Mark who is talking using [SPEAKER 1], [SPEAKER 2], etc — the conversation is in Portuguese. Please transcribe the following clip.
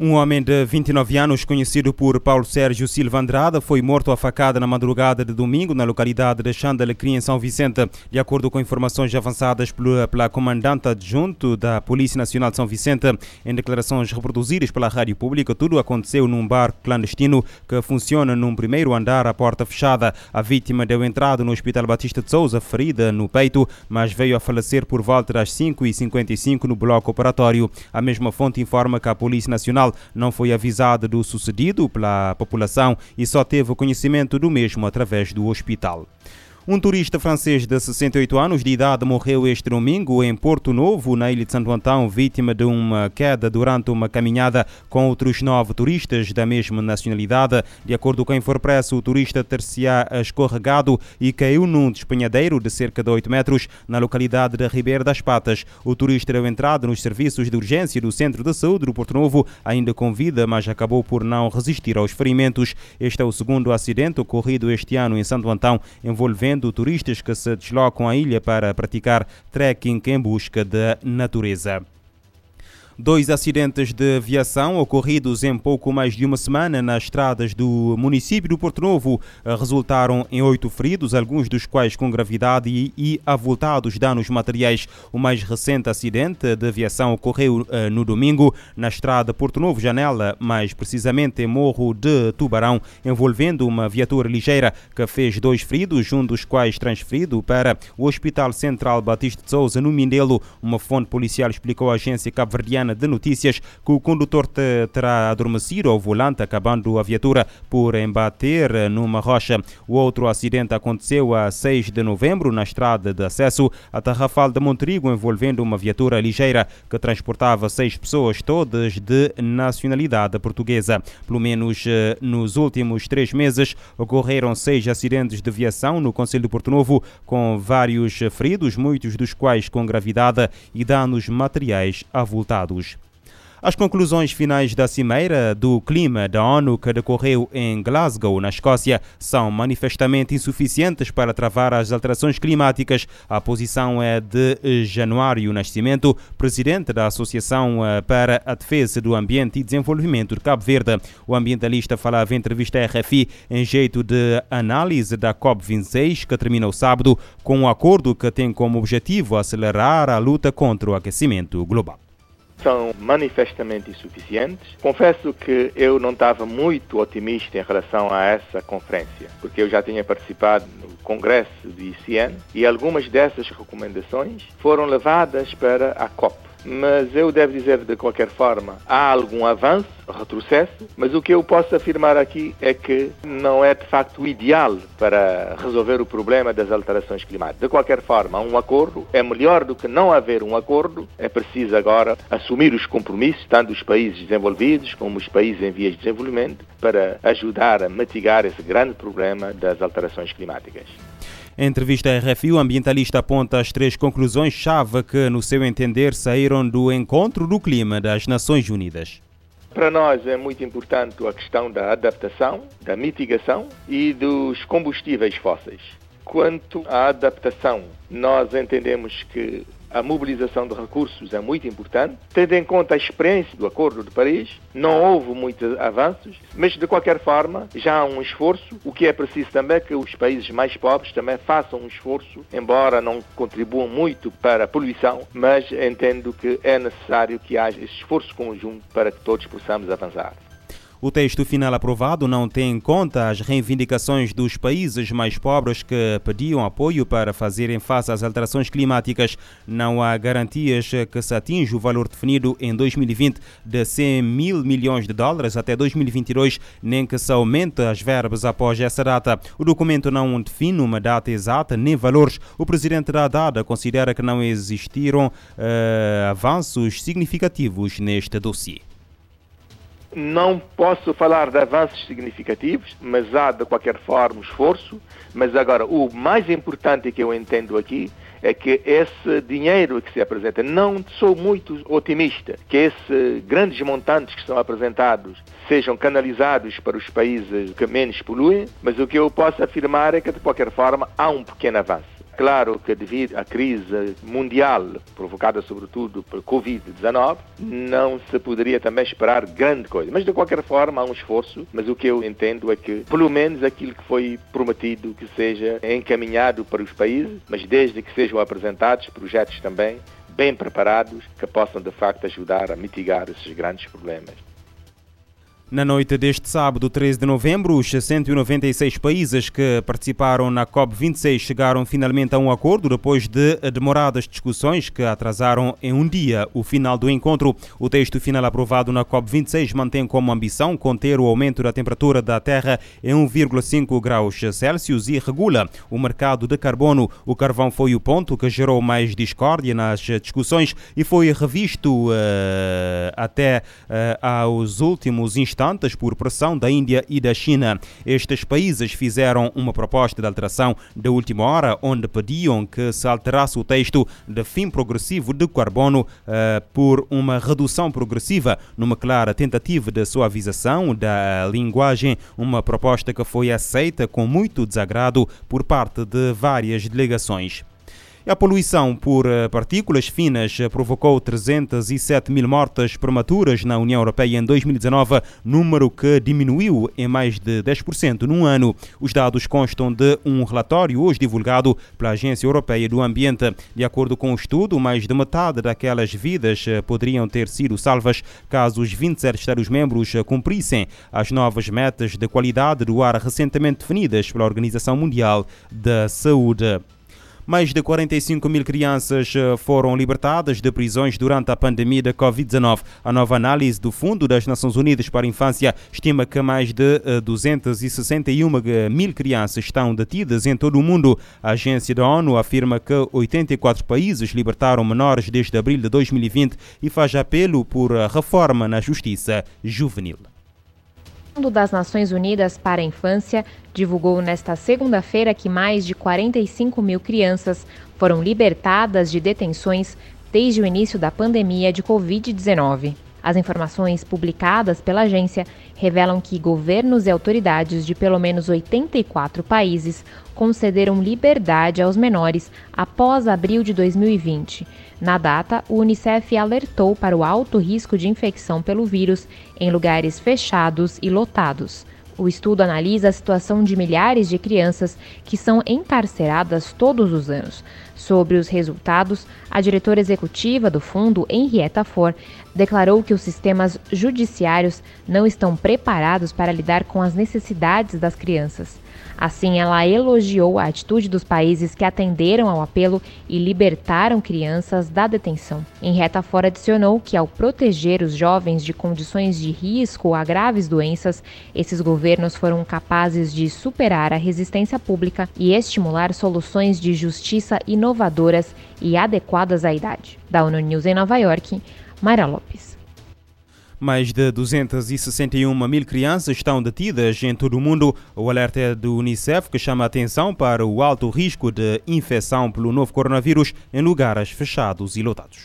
[SPEAKER 1] Um homem de 29 anos, conhecido por Paulo Sérgio Silva Andrada, foi morto a facada na madrugada de domingo na localidade de Xandalecrim, em São Vicente. De acordo com informações avançadas pela, comandante adjunto da Polícia Nacional de São Vicente, em declarações reproduzidas pela rádio pública, tudo aconteceu num bar clandestino que funciona num primeiro andar à porta fechada. A vítima deu entrada no Hospital Batista de Souza, ferida no peito, mas veio a falecer por volta das 5h55 no bloco operatório. A mesma fonte informa que a Polícia Nacional não foi avisado do sucedido pela população e só teve conhecimento do mesmo através do hospital. Um turista francês de 68 anos de idade morreu este domingo em Porto Novo, na ilha de Santo Antão, vítima de uma queda durante uma caminhada com outros nove turistas da mesma nacionalidade. De acordo com a Infopress, o turista ter-se-á escorregado e caiu num despenhadeiro de cerca de 8 metros na localidade de Ribeira das Patas. O turista deu entrada nos serviços de urgência do Centro de Saúde do Porto Novo, ainda com vida, mas acabou por não resistir aos ferimentos. Este é o segundo acidente ocorrido este ano em Santo Antão, envolvendo turistas que se deslocam à ilha para praticar trekking em busca da natureza. Dois acidentes de aviação ocorridos em pouco mais de uma semana nas estradas do município do Porto Novo eh, resultaram em oito feridos, alguns dos quais com gravidade e, e avultados danos materiais. O mais recente acidente de aviação ocorreu uh, no domingo na estrada Porto Novo Janela, mais precisamente em Morro de Tubarão, envolvendo uma viatura ligeira que fez dois feridos, um dos quais transferido para o Hospital Central Batista de Souza, no Mindelo. Uma fonte policial explicou à agência cabo-verdiana de notícias que o condutor terá adormecido ao volante, acabando a viatura por embater numa rocha. O outro acidente aconteceu a 6 de novembro na estrada de acesso a Tarrafal de Monterigo, envolvendo uma viatura ligeira que transportava seis pessoas, todas de nacionalidade portuguesa. Pelo menos eh, nos últimos três meses ocorreram seis acidentes de aviação no Conselho de Porto Novo, com vários feridos, muitos dos quais com gravidade e danos materiais avultados. As conclusões finais da Cimeira do Clima da ONU que decorreu em Glasgow, na Escócia, são manifestamente insuficientes para travar as alterações climáticas. A posição é de Januário Nascimento, presidente da Associação eh, para a Defesa do Ambiente e Desenvolvimento de Cabo Verde. O ambientalista falava em entrevista à RFI em jeito de análise da COP26, que terminou sábado, com um acordo que tem como objetivo acelerar a luta contra o aquecimento global
[SPEAKER 2] são manifestamente insuficientes. Confesso que eu não estava muito otimista em relação a essa conferência, porque eu já tinha participado no congresso do ICN e algumas dessas recomendações foram levadas para a COP mas eu devo dizer de qualquer forma, há algum avanço, retrocesso, mas o que eu posso afirmar aqui é que não é de facto ideal para resolver o problema das alterações climáticas. De qualquer forma, um acordo é melhor do que não haver um acordo. É preciso agora assumir os compromissos, tanto dos países desenvolvidos como os países em vias de desenvolvimento, para ajudar a mitigar esse grande problema das alterações climáticas.
[SPEAKER 1] Em entrevista à RFI, o ambientalista aponta as três conclusões-chave que, no seu entender, saíram do encontro do clima das Nações Unidas.
[SPEAKER 2] Para nós é muito importante a questão da adaptação, da mitigação e dos combustíveis fósseis. Quanto à adaptação, nós entendemos que a mobilização de recursos é muito importante. Tendo em conta a experiência do Acordo de Paris, não houve muitos avanços, mas de qualquer forma já há um esforço. O que é preciso também é que os países mais pobres também façam um esforço, embora não contribuam muito para a poluição, mas entendo que é necessário que haja esse esforço conjunto para que todos possamos avançar.
[SPEAKER 1] O texto final aprovado não tem em conta as reivindicações dos países mais pobres que pediam apoio para fazerem face às alterações climáticas. Não há garantias que se atinja o valor definido em 2020 de 100 mil milhões de dólares até 2022, nem que se aumente as verbas após essa data. O documento não define uma data exata nem valores. O presidente da DADA considera que não existiram uh, avanços significativos neste dossiê.
[SPEAKER 2] Não posso falar de avanços significativos, mas há de qualquer forma esforço. Mas agora, o mais importante que eu entendo aqui é que esse dinheiro que se apresenta, não sou muito otimista que esses grandes montantes que são apresentados sejam canalizados para os países que menos poluem, mas o que eu posso afirmar é que, de qualquer forma, há um pequeno avanço Claro que devido à crise mundial, provocada sobretudo pelo Covid-19, não se poderia também esperar grande coisa. Mas de qualquer forma há um esforço, mas o que eu entendo é que pelo menos aquilo que foi prometido que seja encaminhado para os países, mas desde que sejam apresentados projetos também bem preparados que possam de facto ajudar a mitigar esses grandes problemas.
[SPEAKER 1] Na noite deste sábado, 13 de novembro, os 196 países que participaram na COP26 chegaram finalmente a um acordo depois de demoradas discussões que atrasaram em um dia o final do encontro. O texto final aprovado na COP26 mantém como ambição conter o aumento da temperatura da Terra em 1,5 graus Celsius e regula o mercado de carbono. O carvão foi o ponto que gerou mais discórdia nas discussões e foi revisto uh, até uh, aos últimos instantes instantes por pressão da Índia e da China. Estes países fizeram uma proposta de alteração de última hora, onde pediam que se alterasse o texto de fim progressivo de carbono uh, por uma redução progressiva, numa clara tentativa de suavização da linguagem, uma proposta que foi aceita com muito desagrado por parte de várias delegações. A poluição por eh, partículas finas eh, provocou 307 mil mortes prematuras na União Europeia em 2019, número que diminuiu em mais de 10% num ano. Os dados constam de um relatório hoje divulgado pela Agência Europeia do Ambiente. De acordo com o estudo, mais de metade daquelas vidas eh, poderiam ter sido salvas caso os 27 Estados-membros cumprissem as novas metas de qualidade do ar recentemente definidas pela Organização Mundial da Saúde. Mais de 45 mil crianças eh, foram libertadas de prisões durante a pandemia da Covid-19. A nova análise do Fundo das Nações Unidas para a Infância estima que mais de 261 eh, mil crianças estão detidas em todo o mundo. A agência da ONU afirma que 84 países libertaram menores desde abril de 2020 e faz apelo por reforma na justiça juvenil.
[SPEAKER 3] Fundo das Nações Unidas para a Infância divulgou nesta segunda-feira que mais de 45 mil crianças foram libertadas de detenções desde o início da pandemia de Covid-19. As informações publicadas pela agência revelam que governos e autoridades de pelo menos 84 países concederam liberdade aos menores após abril de 2020. Na data, o Unicef alertou para o alto risco de infecção pelo vírus em lugares fechados e lotados. O estudo analisa a situação de milhares de crianças que são encarceradas todos os anos. Sobre os resultados, a diretora executiva do fundo, Henrietta For, declarou que os sistemas judiciários não estão preparados para lidar com as necessidades das crianças. Assim, ela elogiou a atitude dos países que atenderam ao apelo e libertaram crianças da detenção. Em reta fora adicionou que ao proteger os jovens de condições de risco a graves doenças, esses governos foram capazes de superar a resistência pública e estimular soluções de justiça inovadoras e adequadas à idade. Da ONU News em Nova York, Mayra Lopes.
[SPEAKER 1] Mais de 261 mil crianças estão detidas em todo o mundo. O alerta é do Unicef que chama a atenção para o alto risco de infecção pelo novo coronavírus em lugares fechados e lotados.